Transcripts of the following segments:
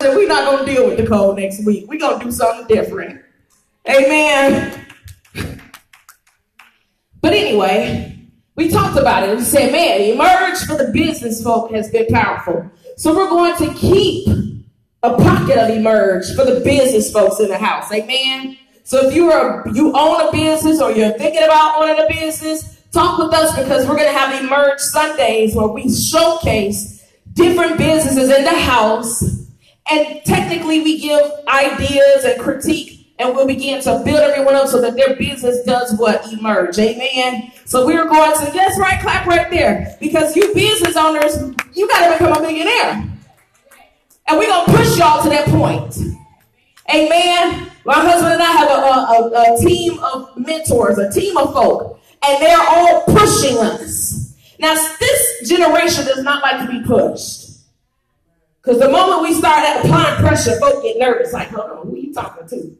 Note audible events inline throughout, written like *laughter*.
We're not going to deal with the cold next week. We're going to do something different. Amen. But anyway, we talked about it. We said, man, emerge for the business folk has been powerful. So we're going to keep a pocket of emerge for the business folks in the house. Amen. So if you are you own a business or you're thinking about owning a business, talk with us because we're going to have emerge Sundays where we showcase different businesses in the house and technically we give ideas and critique and we'll begin to build everyone up so that their business does what emerge. Amen. So we're going to, yes, right, clap right there. Because you business owners, you got to become a millionaire. And we're going to push y'all to that point. Amen. My husband and I have a, a, a, team of mentors, a team of folk, and they're all pushing us. Now, this generation does not like to be pushed. Because the moment we start applying pressure, folk get nervous. Like, hold on, who are you talking to?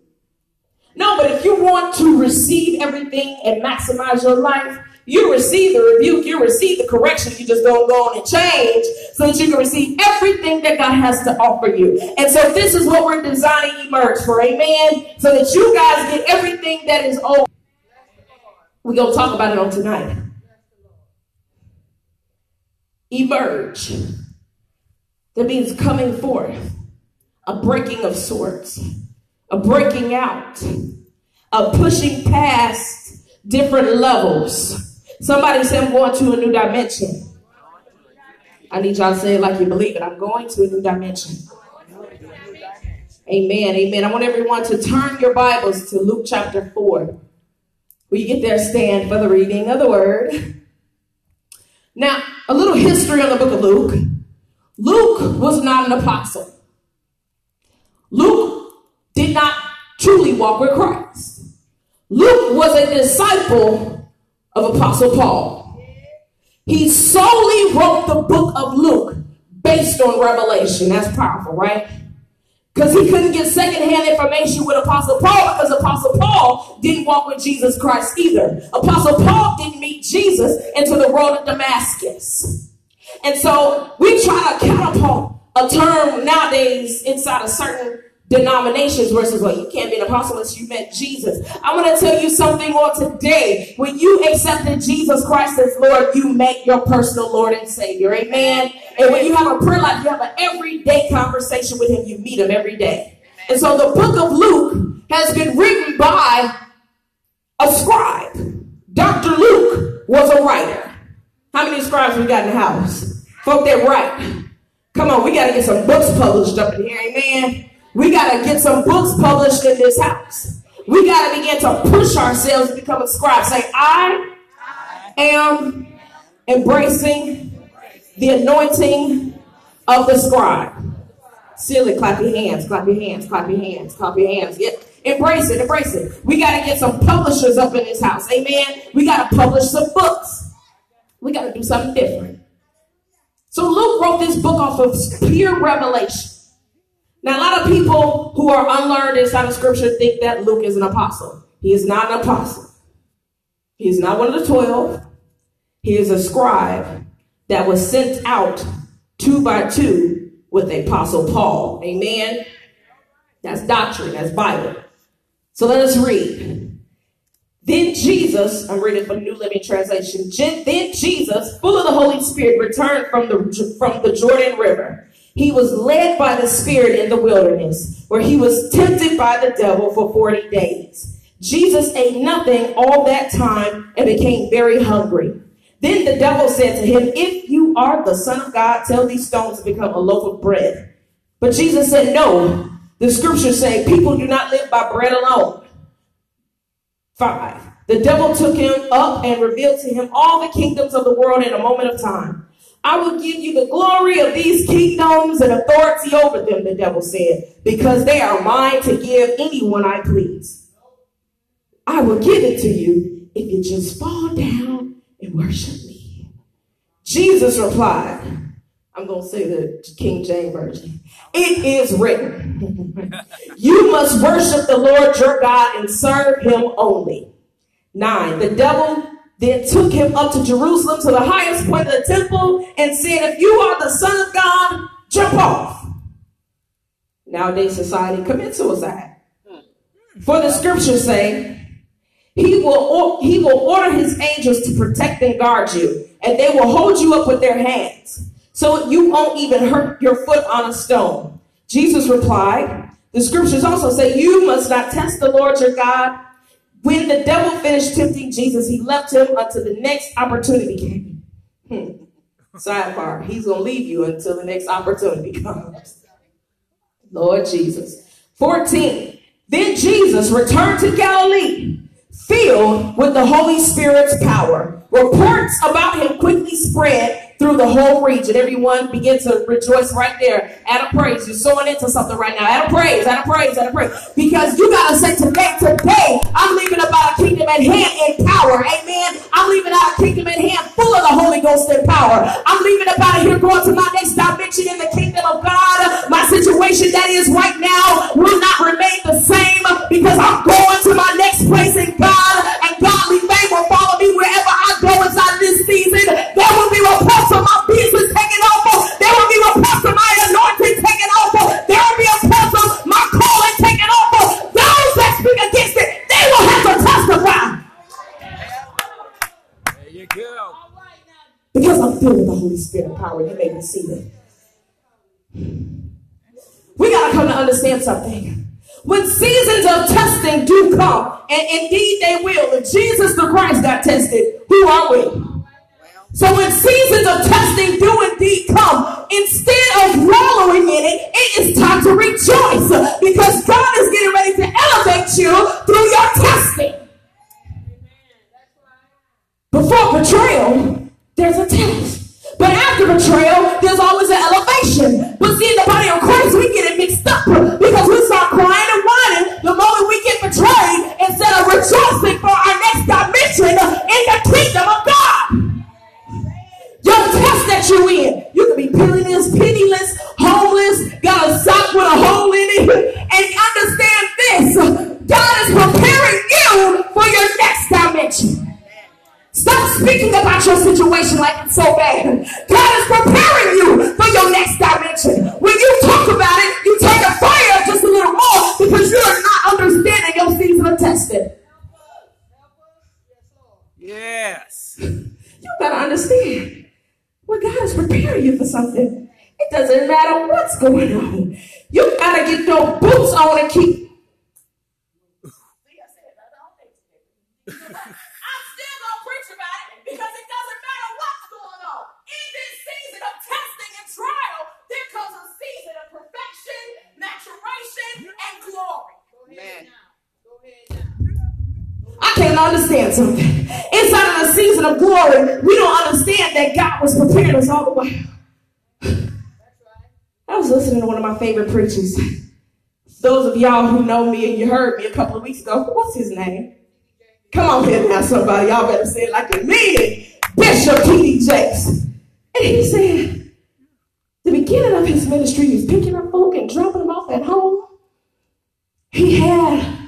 No, but if you want to receive everything and maximize your life, you receive the rebuke, you receive the correction, you just don't go on and change so that you can receive everything that God has to offer you. And so this is what we're designing Emerge for, amen? So that you guys get everything that is owed. We're going to talk about it on tonight. Emerge. That means coming forth, a breaking of sorts a breaking out, a pushing past different levels. Somebody say, I'm going to a new dimension. I need y'all to say it like you believe it. I'm going to a new dimension. Amen. Amen. I want everyone to turn your Bibles to Luke chapter 4. Will you get there, stand for the reading of the word. Now, a little history on the book of Luke. Luke was not an apostle. Luke did not truly walk with Christ. Luke was a disciple of Apostle Paul. He solely wrote the book of Luke based on revelation. That's powerful, right? Because he couldn't get secondhand information with Apostle Paul because Apostle Paul didn't walk with Jesus Christ either. Apostle Paul didn't meet Jesus until the road of Damascus. And so we try to catapult a term nowadays inside a certain denominations versus well, you can't be an apostle unless you met Jesus. I want to tell you something on today. When you accepted Jesus Christ as Lord, you make your personal Lord and Savior. Amen. And when you have a prayer life, you have an everyday conversation with Him. You meet Him every day. And so the book of Luke has been written by a scribe. Dr. Luke was a writer. How many scribes we got in the house? Folk that write. Come on, we got to get some books published up in here. Amen. We got to get some books published in this house. We got to begin to push ourselves to become a scribe. Say, I am embracing the anointing of the scribe. Silly, clap your hands, clap your hands, clap your hands, clap your hands. Yeah. Embrace it, embrace it. We got to get some publishers up in this house. Amen. We got to publish some books. We got to do something different. So Luke wrote this book off of pure revelation. Now, a lot of people who are unlearned inside of scripture think that Luke is an apostle. He is not an apostle. He is not one of the 12. He is a scribe that was sent out two by two with apostle Paul. Amen. That's doctrine, that's Bible. So let us read. Then Jesus, I'm reading from New Living Translation. Then Jesus, full of the Holy Spirit, returned from the from the Jordan River he was led by the Spirit in the wilderness, where he was tempted by the devil for 40 days. Jesus ate nothing all that time and became very hungry. Then the devil said to him, If you are the Son of God, tell these stones to become a loaf of bread. But Jesus said, No. The scriptures say, People do not live by bread alone. Five. The devil took him up and revealed to him all the kingdoms of the world in a moment of time. I will give you the glory of these kingdoms and authority over them, the devil said, because they are mine to give anyone I please. I will give it to you if you just fall down and worship me. Jesus replied, I'm going to say the King James Version. It is written, *laughs* you must worship the Lord your God and serve him only. Nine, the devil then took him up to Jerusalem to the highest point of the temple and said, If you are the Son of God, jump off. nowadays society, commit suicide. For the scriptures say, he will, he will order his angels to protect and guard you, and they will hold you up with their hands, so you won't even hurt your foot on a stone. Jesus replied, the scriptures also say, You must not test the Lord your God. When the devil finished tempting Jesus, he left him until the next opportunity came. Hmm. Sidebar, he's going to leave you until the next opportunity *laughs* comes. Lord Jesus. 14. Then Jesus returned to Galilee, filled with the Holy Spirit's power. Reports about him quickly spread through the whole region. Everyone begin to rejoice right there. Add a praise. You're sowing into something right now. Add a praise, add a praise, add a praise. Because you got to say today, today, I'm leaving about a kingdom at hand in power. Amen. I'm leaving out a kingdom at hand full of the Holy Ghost and power. I'm leaving about here going to my next dimension in the kingdom of God. My situation that is right now will not remain the same because I'm going to my next place in God power, you may be seated. We got to come to understand something. When seasons of testing do come, and indeed they will, if Jesus the Christ got tested, who are we? So when seasons of testing do indeed come, instead of wallowing in it, it is time to rejoice because God is getting ready to elevate you through your testing. Before betrayal, there's a test. But after betrayal, there's always an elevation. But see, in the body of Christ, we get it mixed up because we start crying and whining the moment we get betrayed instead of rejoicing for our next dimension in the kingdom of God. Your test that you in. Going on. You gotta get your boots on and keep. I'm still gonna preach about it because it doesn't matter what's going on. In this season of testing and trial, there comes a season of perfection, maturation, and glory. Go ahead now. Go ahead now. I can't understand something. Inside of the season of glory, we don't understand that God was preparing us all the way. I was listening to one of my favorite preachers. Those of y'all who know me and you heard me a couple of weeks ago, what's his name? Come on here now, somebody. Y'all better say it like a mean. Bishop T.D. Jakes. And he said, the beginning of his ministry, was picking up folk and dropping them off at home. He had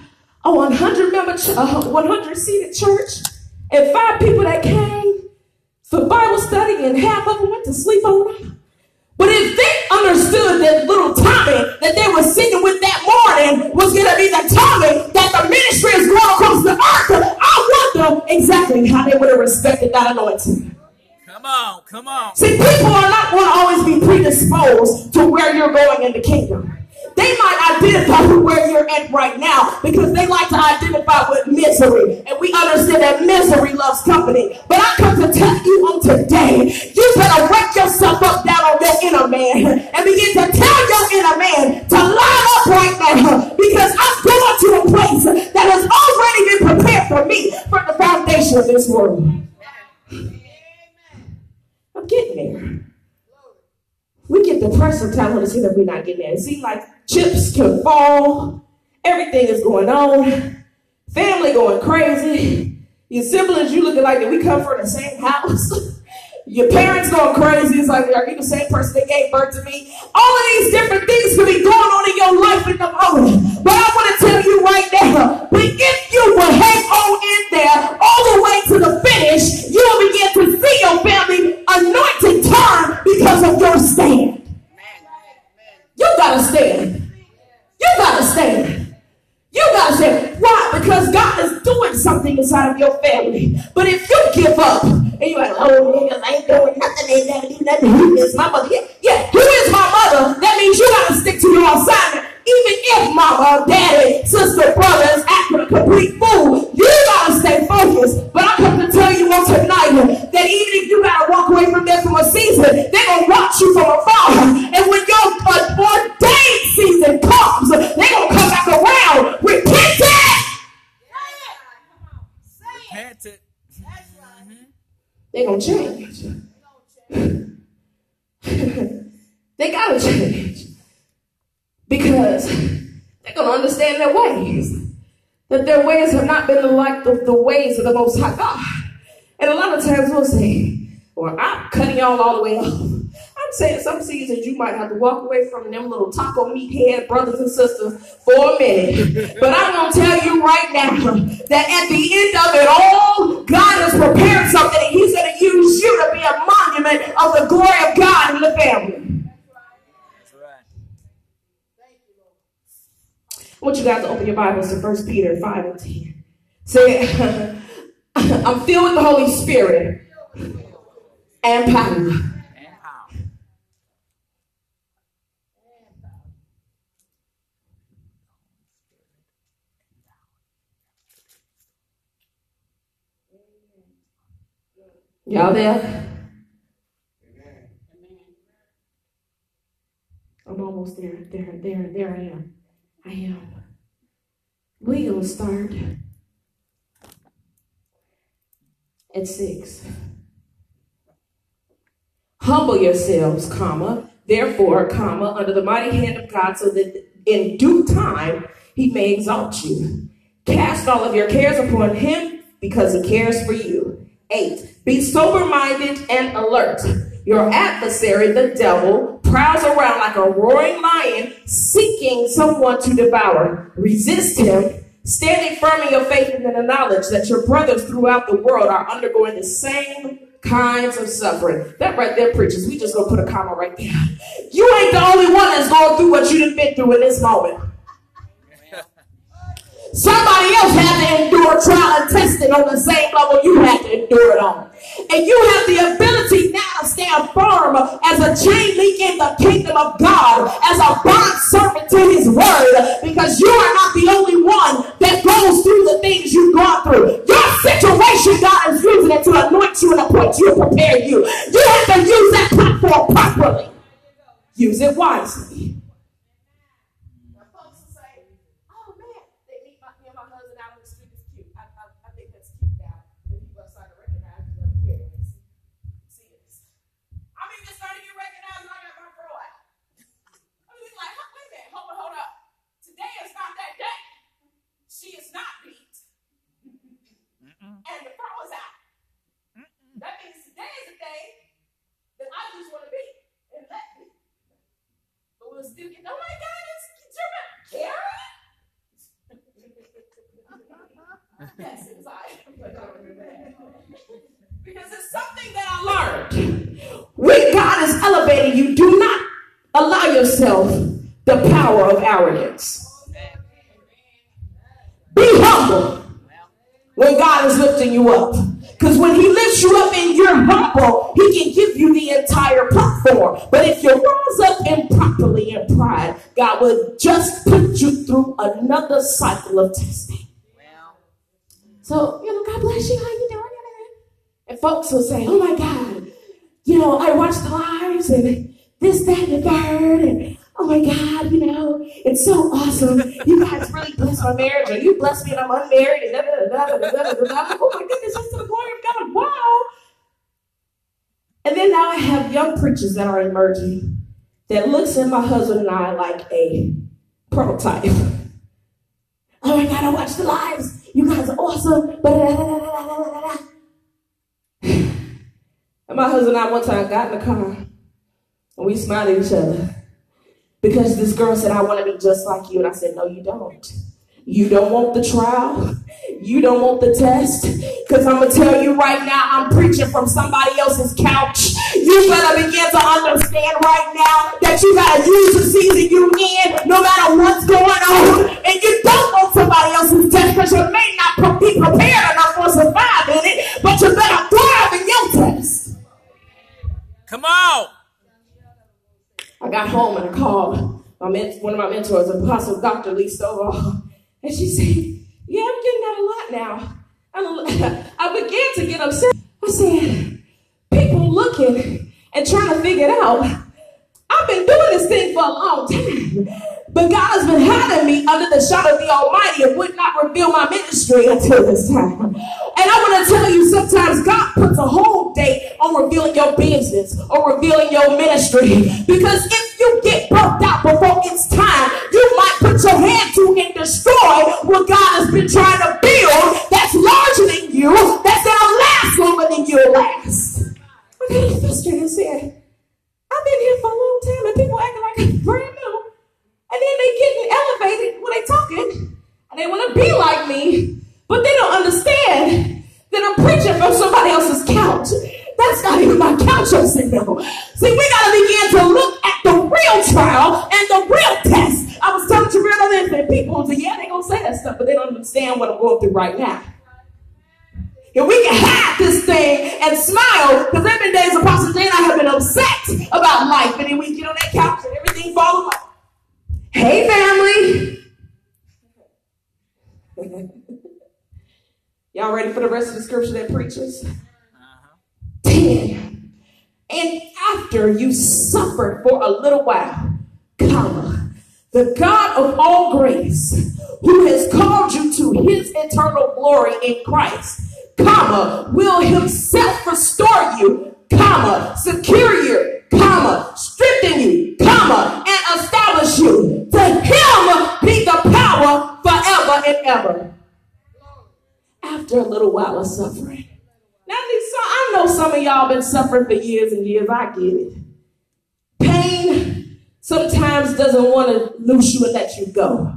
a 100 member, uh, 100 seated church and five people that came for Bible study, and half of them went to sleep on. But if they understood that little Tommy that they were singing with that morning was going to be the Tommy that the ministry is going across the earth, I wonder exactly how they would have respected that anointing. Come on, come on. See, people are not going to always be predisposed to where you're going in the kingdom. They might identify with where you're at right now because they like to identify with misery. And we understand that misery loves company. But I come to tell you on today, you better wake yourself up down on your inner man and begin to tell your inner man to line up right now because I'm going to a place that has already been prepared for me from the foundation of this world. I'm getting there. We get depressed sometimes when it's that we're not getting there. It seems like chips can fall, everything is going on, family going crazy, your siblings, you looking like that we come from the same house. *laughs* Your parents going crazy. It's like, are you the same person that gave birth to me? All of these different things could be going on in your life in the moment. But I want to tell you right now, but if you will hang on in there all the way to the finish, you will begin to see your family anointed turn because of your stand. You gotta stand. You gotta stand. You guys say, why? Because God is doing something inside of your family. But if you give up, and you're like, oh, niggas ain't doing nothing, Ain't never do nothing, who is my mother? Yeah, yeah, who is my mother? That means you gotta stick to your assignment. Even if mama, daddy, sister, brother is acting a complete fool, you gotta stay focused. But I come to tell you on tonight that even if you gotta walk away from them for a season, they're gonna watch you from afar. And when your uh, ordained season comes, they're gonna come back around repentant. Repented. They're gonna change. *laughs* they gotta change. Because they're going to understand their ways. That their ways have not been the like the, the ways of the Most High God. And a lot of times we'll say, well, I'm cutting y'all all the way off. I'm saying some seasons you might have to walk away from them little taco meat head brothers and sisters for a minute. But I'm going to tell you right now that at the end of it all, God has prepared something and He's going to use you to be a monument of the glory of God in the family. I want you guys to open your Bibles to 1 Peter 5 and 10. Say, *laughs* I'm filled with the Holy Spirit and power. Y'all there? I'm almost there. There, there, there I am. I uh, am. We're going to start at six. Humble yourselves, comma, therefore, comma, under the mighty hand of God, so that in due time he may exalt you. Cast all of your cares upon him because he cares for you. Eight, be sober minded and alert. Your adversary, the devil, prowls around like a roaring lion seeking someone to devour. Resist him, standing firm in your faith and in the knowledge that your brothers throughout the world are undergoing the same kinds of suffering. That right there preaches. We just gonna put a comma right there. You ain't the only one that's going through what you've been through in this moment. Somebody else had to endure trial and testing on the same level you had to endure it on. And you have the ability now to stand firm as a chain link in the kingdom of God, as a bond servant to his word, because you are not the only one that goes through the things you've gone through. Your situation, God is using it to anoint you and appoint you and prepare you. You have to use that platform properly. Use it wisely. and the power's out. Mm-mm. That means today is the day that I just want to be and let me. But we'll still get, oh my God, it's, it's your Karen? yes, it was I. because it's something that I learned. When God is elevating you, do not allow yourself the power of arrogance. Be humble when God is lifting you up. Because when he lifts you up and you're humble, he can give you the entire platform. But if you rise up improperly in pride, God will just put you through another cycle of testing. So, you know, God bless you. How you doing? And folks will say, oh my God, you know, I watched the lives and this, that, and the third. And oh my God, you know, it's so awesome. You guys really blessed my marriage, or you blessed me and I'm unmarried, and da, da, da, da, da, da, da. oh my goodness, that's to the glory of God. Wow. And then now I have young preachers that are emerging that looks at my husband and I like a prototype. Oh my God, I watched the lives. You guys are awesome. And my husband and I one time got in the car and we smiled at each other. Because this girl said, I want to be just like you. And I said, No, you don't. You don't want the trial. You don't want the test. Because I'm going to tell you right now, I'm preaching from somebody else's couch. You better begin to understand right now that you got to use the season you in, no matter what's going on. And you don't want somebody else's test because you may not be prepared enough for surviving it, but you better thrive in your test. Come on one of my mentors, Apostle Dr. Lee Stovall, and she said, Yeah, I'm getting that a lot now. *laughs* I began to get upset. I said, People looking and trying to figure it out. I've been doing this thing for a long time. But God has been hiding me under the shadow of the Almighty and would not reveal my ministry until this time. And I want to tell you, sometimes God puts a whole date on revealing your business or revealing your ministry. Because if you get burnt out before it's time, you might put your hand to and destroy what God has been trying to build that's larger than you, that's gonna last longer than you'll last. I got frustrated and said, I've been here for a long time and people acting like I'm brand new. And then they getting elevated when they talking, and they want to be like me, but they don't understand that I'm preaching from somebody else's couch. That's not even my couch I'm sitting on. See, we gotta begin to look at the real trial and the real test. I was telling you real other than people, say, yeah, they gonna say that stuff, but they don't understand what I'm going through right now. If we can hide this thing and smile, because there have been days Apostle Jane and I have been upset about life, and then we get on that couch and everything falls apart. Hey, family. *laughs* Y'all ready for the rest of the scripture that preaches? Uh-huh. 10. And after you suffered for a little while, comma, the God of all grace, who has called you to his eternal glory in Christ, comma, will himself restore you, comma, secure you, comma, strengthen you, comma, and establish you. To him be the power forever and ever. After a little while of suffering. Now, so I know some of y'all been suffering for years and years. I get it. Pain sometimes doesn't want to loose you and let you go.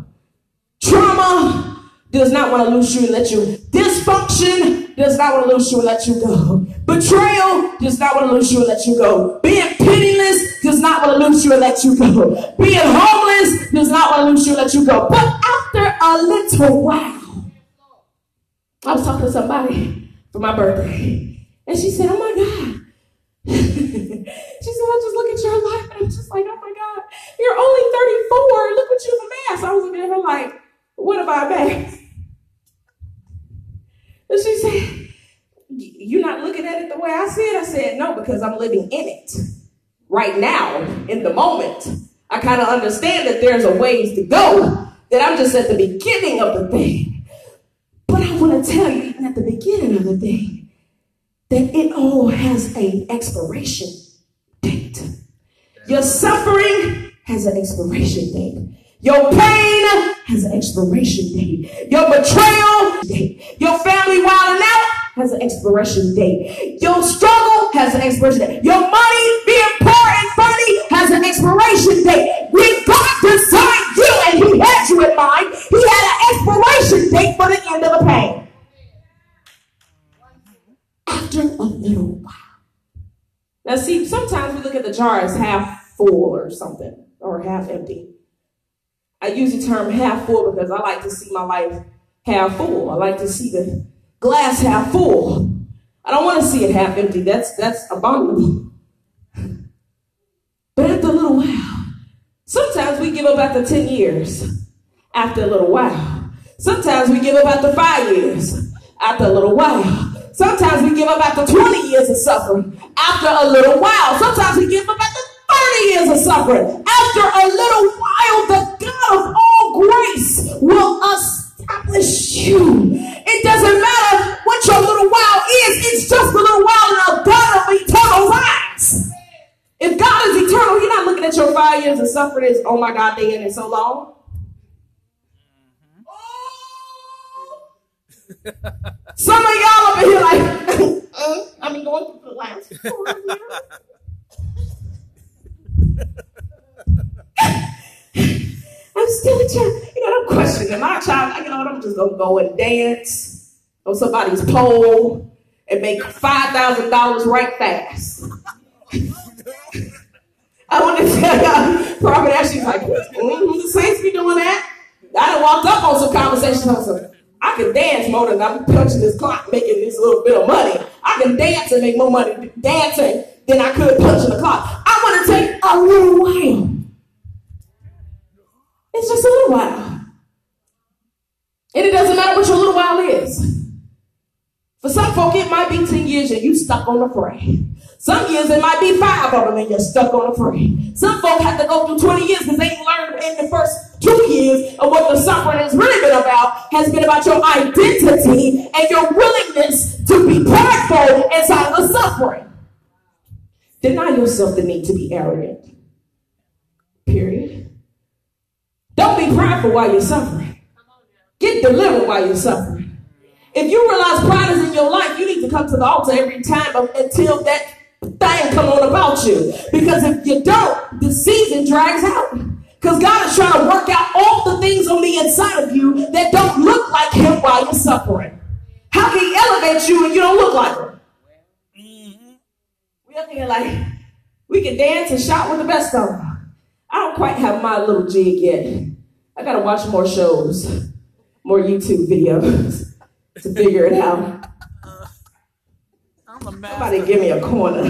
Trauma does not want to loose you and let you. Dysfunction does not want to lose you and let you go. Betrayal does not want to lose you and let you go. Being pitiless does not want to lose you and let you go. Being homeless does not want to lose you and let you go. But after a little while, I was talking to somebody for my birthday, and she said, Oh my God. *laughs* she said, I just look at your life, and I'm just like, Oh my God, you're only 34. Look what you've amassed. I was looking at her like, What have I amassed? And she said, You're not looking at it the way I see it? I said, No, because I'm living in it right now, in the moment. I kind of understand that there's a ways to go, that I'm just at the beginning of the thing. I want to tell you, even at the beginning of the day, that it all has an expiration date. Your suffering has an expiration date. Your pain has an expiration date. Your betrayal date. Your family wilding out has an expiration date. Your struggle has an expiration date. Your money being poor and funny has an expiration date. When God designed you and He had you in mind, He had an expiration date for the end of the pain. After a little while. Now, see, sometimes we look at the jar as half full or something, or half empty. I use the term half full because I like to see my life half full. I like to see the glass half full. I don't want to see it half empty. That's that's abominable. But after a little while, sometimes we give up after 10 years. After a little while. Sometimes we give up after five years. After a little while. Sometimes we give up after 20 years of suffering. After a little while. Sometimes we give up after 30 years of suffering. After a little while, the God of all grace will establish you. It doesn't matter five years of suffering as, oh my God, they in it so long. *laughs* Some of y'all up in here like, *laughs* uh, I've been going through the last four years. *laughs* I'm still a child. You know, I'm questioning. My child, you know what? I'm just gonna go and dance on somebody's pole and make five thousand dollars right fast. I want to *laughs* tell Prophet Ashley's like, mm-hmm, the saints be doing that. I done walked up on some conversations. I said, I can dance more than I'm punching this clock, making this little bit of money. I can dance and make more money dancing than I could punching the clock. I want to take a little while It's just a little while. And it doesn't matter what your little while is. For some folk, it might be 10 years and you stuck on the fray. Some years it might be five of them and you're stuck on the fray. Some folk have to go through 20 years because they learned in the first two years of what the suffering has really been about, has been about your identity and your willingness to be prideful inside the suffering. Deny yourself the need to be arrogant. Period. Don't be prideful while you're suffering. Get delivered while you're suffering. If you realize pride is in your life, you need to come to the altar every time until that thing come on about you. Because if you don't, the season drags out. Because God is trying to work out all the things on the inside of you that don't look like Him while you're suffering. How can He elevate you and you don't look like Him? Mm-hmm. We are thinking like we can dance and shout with the best of them. I don't quite have my little jig yet. I gotta watch more shows, more YouTube videos to figure it out. Somebody give me a corner.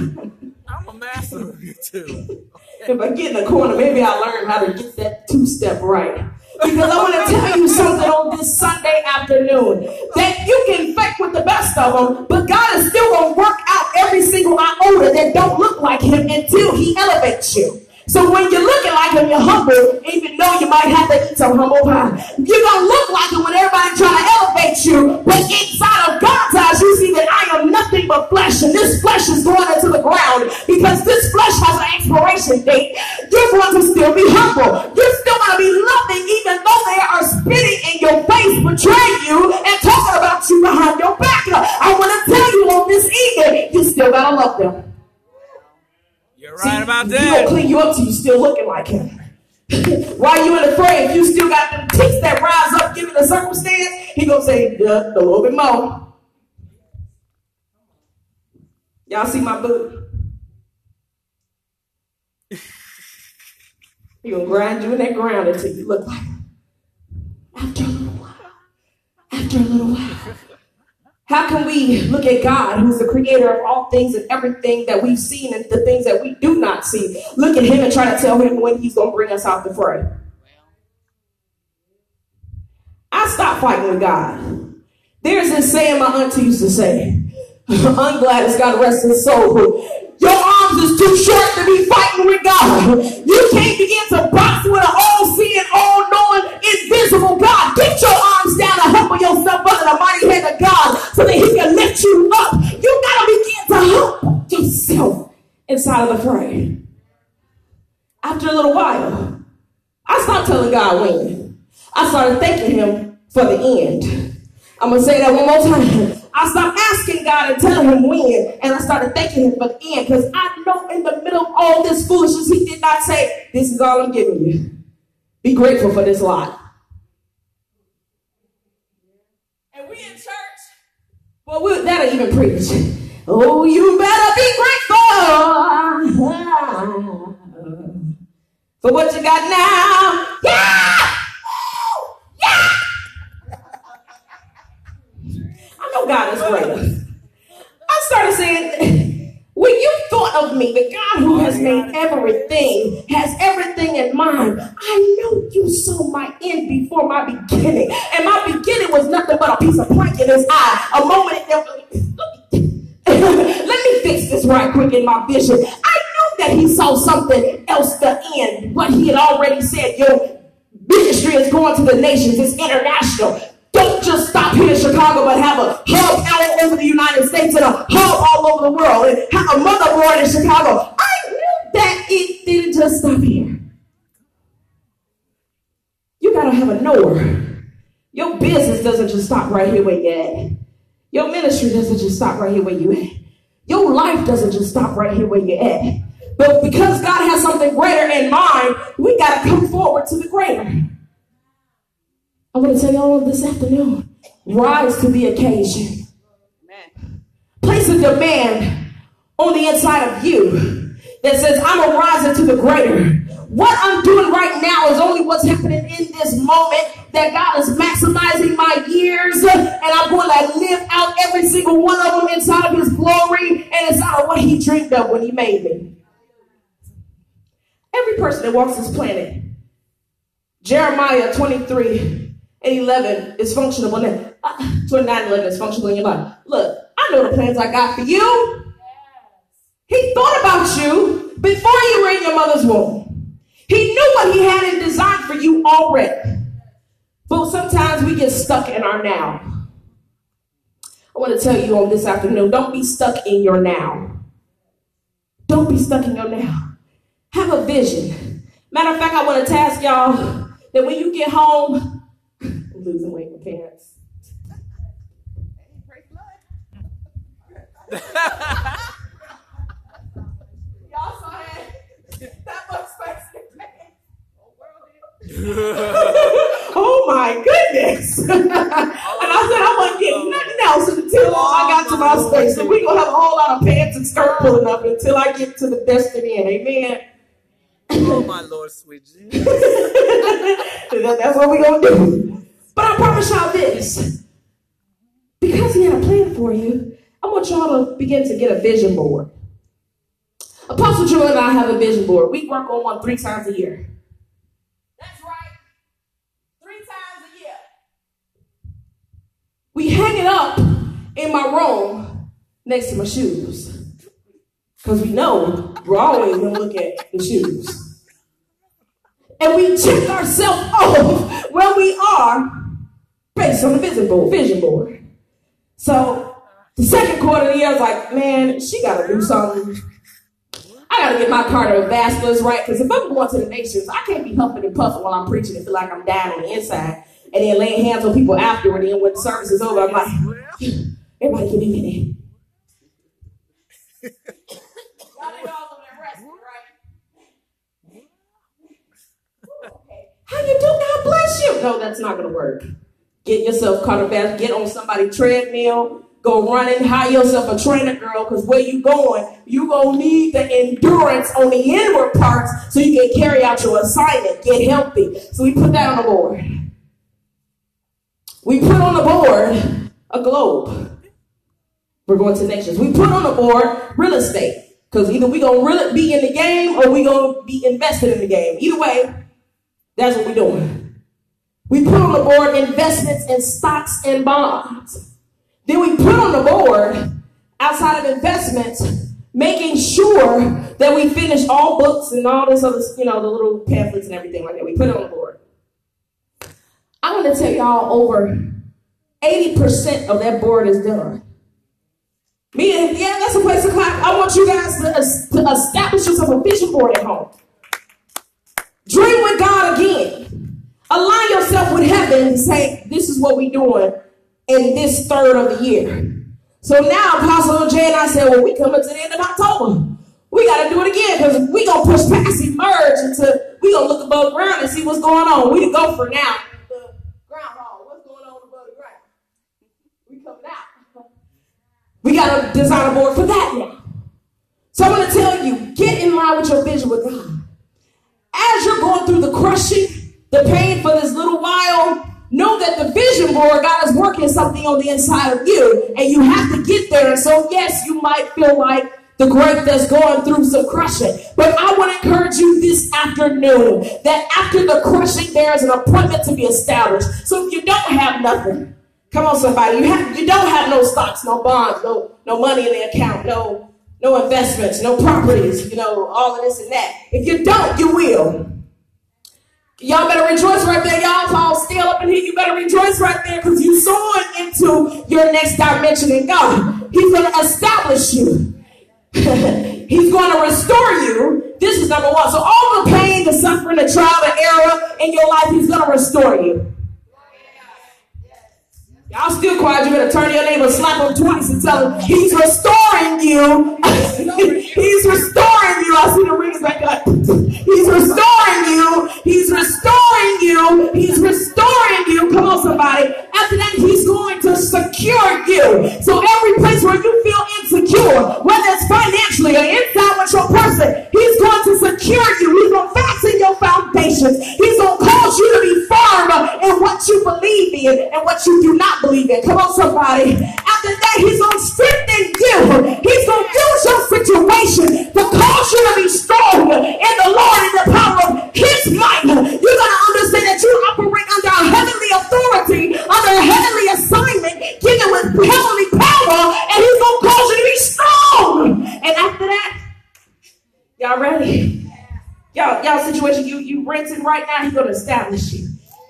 I'm a master of YouTube. if I get in a corner, maybe I'll learn how to get that two step right. Because I want to tell you something on this Sunday afternoon that you can fake with the best of them, but God is still going to work out every single iota that don't look like Him until He elevates you. So when you're looking like him, you're humble, even though you might have to eat some humble pie. You're gonna look like it when everybody's trying to elevate you, but inside of God's eyes, you see that I am nothing but flesh, and this flesh is going into the ground because this flesh has an expiration date. You're going to still be humble. You're still gonna be loving, even though they are spitting in your face, betraying you, and talking about you behind your back. I want to tell you on this evening, you still gotta love them. You're right about that. He gonna clean you up till you still looking like him. *laughs* Why you in the frame, you still got them ticks that rise up given the circumstance, he gonna say uh, a little bit more. Y'all see my boot? *laughs* he gonna grind you in that ground until you look like him. After a little while. After a little while. How can we look at God, who's the creator of all things and everything that we've seen and the things that we do not see, look at him and try to tell him when he's going to bring us out the fray? I stopped fighting with God. There's this saying my auntie used to say, *laughs* Aunt Gladys, God rest of his soul. Your arms is too short to be fighting with God. You can't begin to box with an all-seeing, all-knowing, invisible God. Get your arms down and humble yourself under the mighty so that he can lift you up. You gotta begin to help yourself inside of the fray. After a little while, I stopped telling God when. I started thanking him for the end. I'm gonna say that one more time. I stopped asking God and telling him when, and I started thanking him for the end because I know in the middle of all this foolishness, he did not say, This is all I'm giving you. Be grateful for this lot. And we in church, well, we, that'll even preach. Oh, you better be grateful for what you got now. Yeah! Yeah! I know God is greater. I started saying, when you thought of me, the God who has oh, made everything, has everything in mind, I know you saw my end before my beginning. And my beginning was nothing but a piece of plank in his eye. A moment, *laughs* let me fix this right quick in my vision. I knew that he saw something else the end, what he had already said. Your ministry is going to the nations, it's international. Don't just stop here in Chicago, but have a hub all over the United States and a hub all over the world and have a motherboard in Chicago. I knew that it didn't just stop here. You gotta have a knower. Your business doesn't just stop right here where you're at. Your ministry doesn't just stop right here where you at. Your life doesn't just stop right here where you're at. But because God has something greater in mind, we gotta come forward to the greater. I want to tell you all this afternoon. Rise to the occasion. Place a demand on the inside of you that says, I'm a rising to the greater. What I'm doing right now is only what's happening in this moment that God is maximizing my years and I'm going to live out every single one of them inside of his glory and inside of what he dreamed of when he made me. Every person that walks this planet Jeremiah 23 and 11 is functional. Now. Uh, 29 11 is functional in your life. Look, I know the plans I got for you. He thought about you before you were in your mother's womb. He knew what he had in design for you already. But sometimes we get stuck in our now. I want to tell you on this afternoon don't be stuck in your now. Don't be stuck in your now. Have a vision. Matter of fact, I want to task y'all that when you get home, losing weight with pants. y'all saw that? That much space oh my goodness. *laughs* and I said I wasn't getting nothing else until I got to my space. So we're gonna have a whole lot of pants and skirt pulling up until I get to the destiny. Amen. Oh my Lord, sweet Jesus. *laughs* That's what we're gonna do. But I promise y'all this. Because he had a plan for you, I want y'all to begin to get a vision board. Apostle Joe and I have a vision board. We work on one three times a year. That's right. Three times a year. We hang it up in my room next to my shoes. Because we know we're always going to look at the shoes. And we check ourselves *laughs* off where we are based on the vision board. Vision board. So the second quarter of the year, I was like, man, she got to do something. I got to get my cardiovasculars right because if I'm going to the nations, I can't be huffing and puffing while I'm preaching and feel like I'm dying on the inside and then laying hands on people afterward. And then when the service is over, I'm like, everybody give me a minute. How you do? God bless you. No, that's not to work. Get yourself cardiovascular. Get on somebody's treadmill. Go running. Hire yourself a trainer, girl. Because where you going, you gonna need the endurance on the inward parts so you can carry out your assignment. Get healthy. So we put that on the board. We put on the board a globe. We're going to nations. We put on the board real estate. Because either we're gonna really be in the game or we're gonna be invested in the game. Either way, that's what we're doing. We put on the board investments in stocks and bonds. Then we put on the board, outside of investments, making sure that we finish all books and all this other, you know, the little pamphlets and everything like that. We put it on the board. I'm going to tell y'all over 80% of that board is done. Me and, yeah, that's a place to clap. I want you guys to, to establish yourself a vision board at home. Dream with God again. Align yourself with heaven and say, this is what we're doing in this third of the year. So now Apostle Jay and I said, well, we coming to the end of October. We got to do it again because we going to push past emerge until we going to look above ground and see what's going on. We to go for now. What's going on above the ground? We coming out. We got to design a board for that now. So I'm going to tell you, get in line with your vision with God. As you're going through the crushing, the pain for this little while, know that the vision board, God is working something on the inside of you, and you have to get there. And so, yes, you might feel like the grape that's going through some crushing. But I want to encourage you this afternoon that after the crushing, there is an appointment to be established. So if you don't have nothing, come on, somebody, you have you don't have no stocks, no bonds, no no money in the account, no no investments, no properties, you know, all of this and that. If you don't, you will. Y'all better rejoice right there. Y'all Paul still up in here. You better rejoice right there because you soaring into your next dimension in God. He's going to establish you. *laughs* He's going to restore you. This is number one. So all the pain, the suffering, the trial, the error in your life, he's going to restore you. Y'all still quiet. You better turn your neighbor, slap him twice, and tell him he's restoring you. *laughs* he's restoring you. I see the rings back up. He's restoring you. He's restoring you. He's restoring you. Come on, somebody. After that, he's going to secure you. So every place where you feel insecure, whether it's financially or inside with your person, he's going to secure you. He's going to fasten your foundations. He's going you believe in and what you do not believe in. Come on, somebody. After that, he's going to strengthen you. He's going to use your situation to cause you to be strong in the Lord and the power of his might. You're going to understand that you operate under a heavenly authority, under a heavenly assignment, given with heavenly power, and he's going to cause you to be strong. And after that, y'all ready? Y'all, y'all situation, you you renting right now, he's gonna establish you.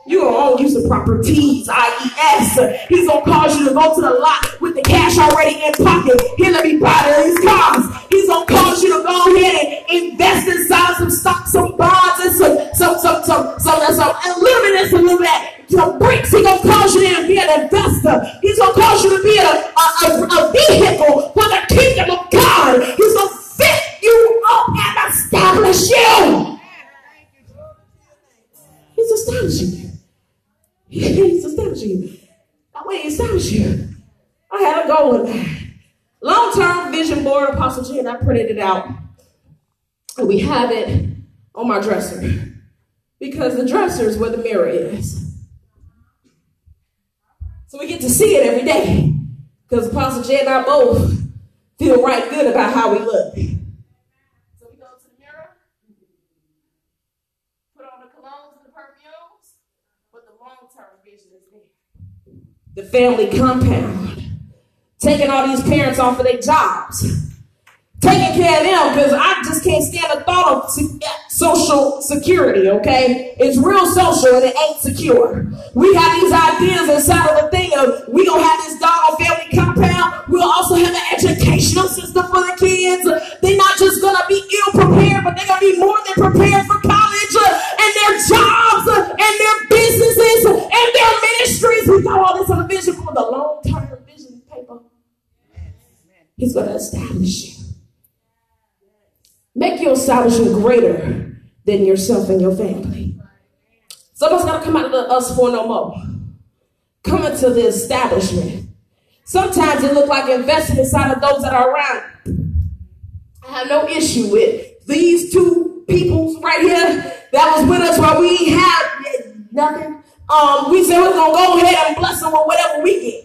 You're gonna own you properties, IES. He's gonna cause you to go to the lot with the cash already in pocket. Here, let me buy these cars. He's gonna cause you to go ahead and invest inside some stocks, some bonds, and some some some some some, some, some a little bit this, a little bit some bricks. He's gonna cause you to be an investor. He's gonna cause you to be a, a, a, a vehicle for the kingdom of God. He's gonna fit you up and establish you. He's establishing you. He's establishing you. Now, when he established you, I had a goal in mind. Long term vision board, Apostle G, and I printed it out. And we have it on my dresser. Because the dresser is where the mirror is. So we get to see it every day. Because Apostle J and I both feel right good about how we look. So we go to the mirror, put on the colognes and the perfumes, but the long-term vision is there. The family compound. Taking all these parents off of their jobs taking care of them because I just can't stand the thought of eh, social security, okay? It's real social and it ain't secure. We have these ideas inside of the thing of we gonna have this dog family compound. We'll also have an educational system for the kids. They're not just gonna be ill prepared, but they're gonna be more than prepared for college and their jobs and their businesses and their ministries. We got all this on the vision for the long term vision paper. He's gonna establish you. Make your establishment greater than yourself and your family. Someone's got to come out of the us for no more. Come into the establishment. Sometimes it looks like investing inside of those that are around. I have no issue with these two peoples right here that was with us while we had nothing. Um, we said we're gonna go ahead and bless them with whatever we get.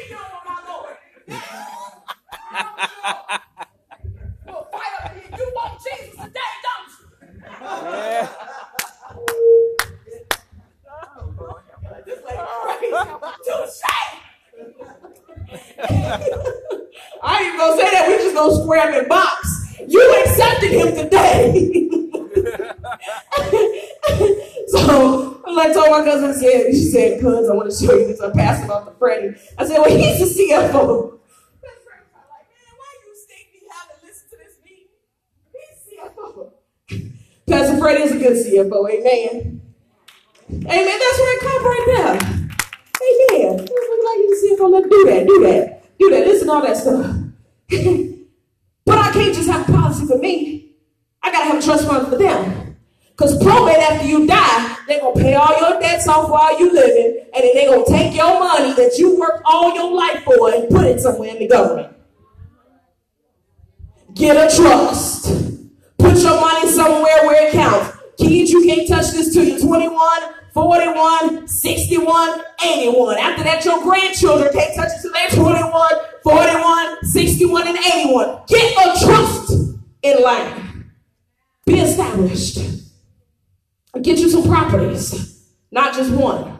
don't so I'm like, my cousin, said, she said, cuz I want to show you this. I'm passing off to Freddie. I said, well, he's the CFO. Pastor Freddie is a good CFO, amen. Amen. That's where it comes right there. Amen. Look like you CFO. Let's do that. Do that. Do that. Listen to all that stuff. *laughs* But I can't just have a policy for me. I gotta have a trust fund for them. Because probate after you die, they're gonna pay all your debts off while you're living, and then they're gonna take your money that you worked all your life for and put it somewhere in the government. Get a trust. Put your money somewhere where it counts. Kids, you can't touch this till you're 21, 41, 61, 81. After that, your grandchildren can't touch it till they're 21, 41, 61, and 81. Get a trust in life. Be established. Get you some properties, not just one.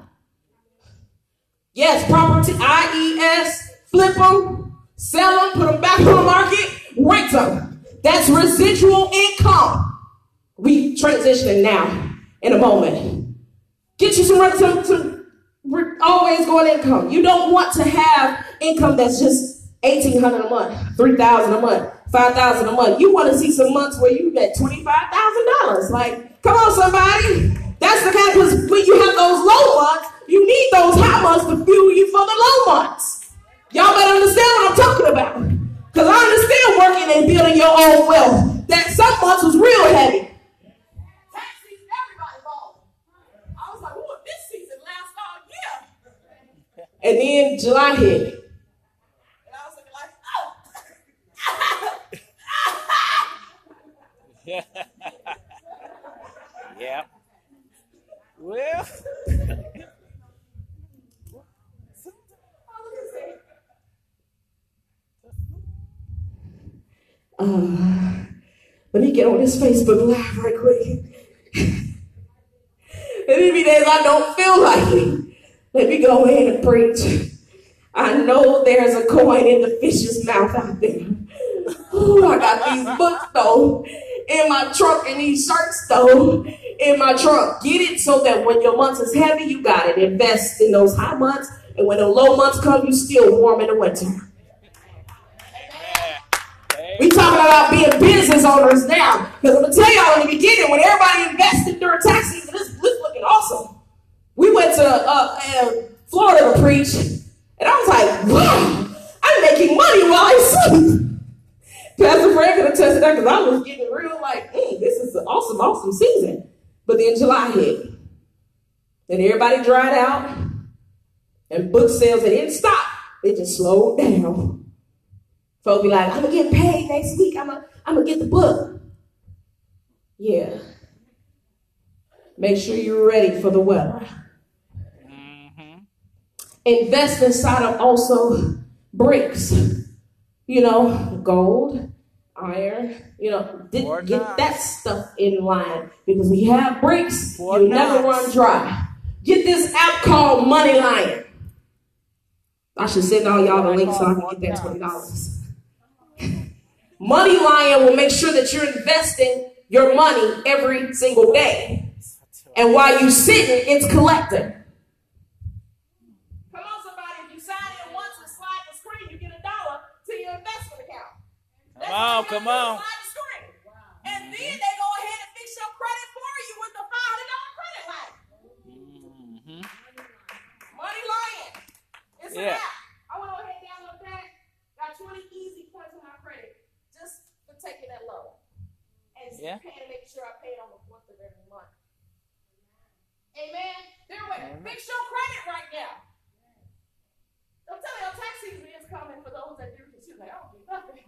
Yes, property, IES, flip them, sell them, put them back on the market, rent them. That's residual income. We transitioning now in a moment. Get you some, some, some always going income. You don't want to have income that's just eighteen hundred a month, three thousand a month, five thousand a month. You want to see some months where you get twenty five thousand dollars. Like Come on, somebody. That's the kind because when you have those low months, you need those high months to fuel you for the low months. Y'all better understand what I'm talking about. Because I understand working and building your own wealth. That some months was real heavy. Everybody bought. I was like, "What? This season lasts all year." And then July hit. And I was looking like, oh. yeah. yeah. Well. uh, let me get on this Facebook Live right quick. There be days I don't feel like it. Let me go in and preach. I know there's a coin in the fish's mouth out there. Ooh, I got these books though in my trunk and these shirts though in my trunk. Get it so that when your months is heavy, you got it. Invest in those high months, and when the low months come, you still warm in the winter. We talking about being business owners now. Because I'm gonna tell y'all in the beginning, when everybody invested during tax season, this, this looking awesome. We went to uh, uh, Florida to preach, and I was like, wow, I'm making money while I sleep. Pastor Frank could attest to that because I was getting real like, mm, this is an awesome, awesome season. But then July hit. And everybody dried out. And book sales, they didn't stop. They just slowed down. Folks be like, I'm gonna get paid next week. I'm gonna, I'm gonna get the book. Yeah. Make sure you're ready for the weather. Mm-hmm. Invest inside of also bricks. You know, gold, iron, you know, get, get that stuff in line because we have bricks, you never run dry. Get this app called MoneyLion. I should send all y'all the link so I can get that twenty dollars. MoneyLion will make sure that you're investing your money every single day. And while you're sitting, it's collecting. Come on, come on. And then they go ahead and fix your credit for you with the five hundred dollar credit line. Mm-hmm. MoneyLion. It's yeah. a I went ahead and downloaded that. Got twenty easy points on my credit just for taking that loan and yeah. paying, making sure I paid on the fourth of every month. Amen. They're waiting. Amen. Fix your credit right now. Don't tell me your tax season is coming for those that do because you're like, I don't do nothing.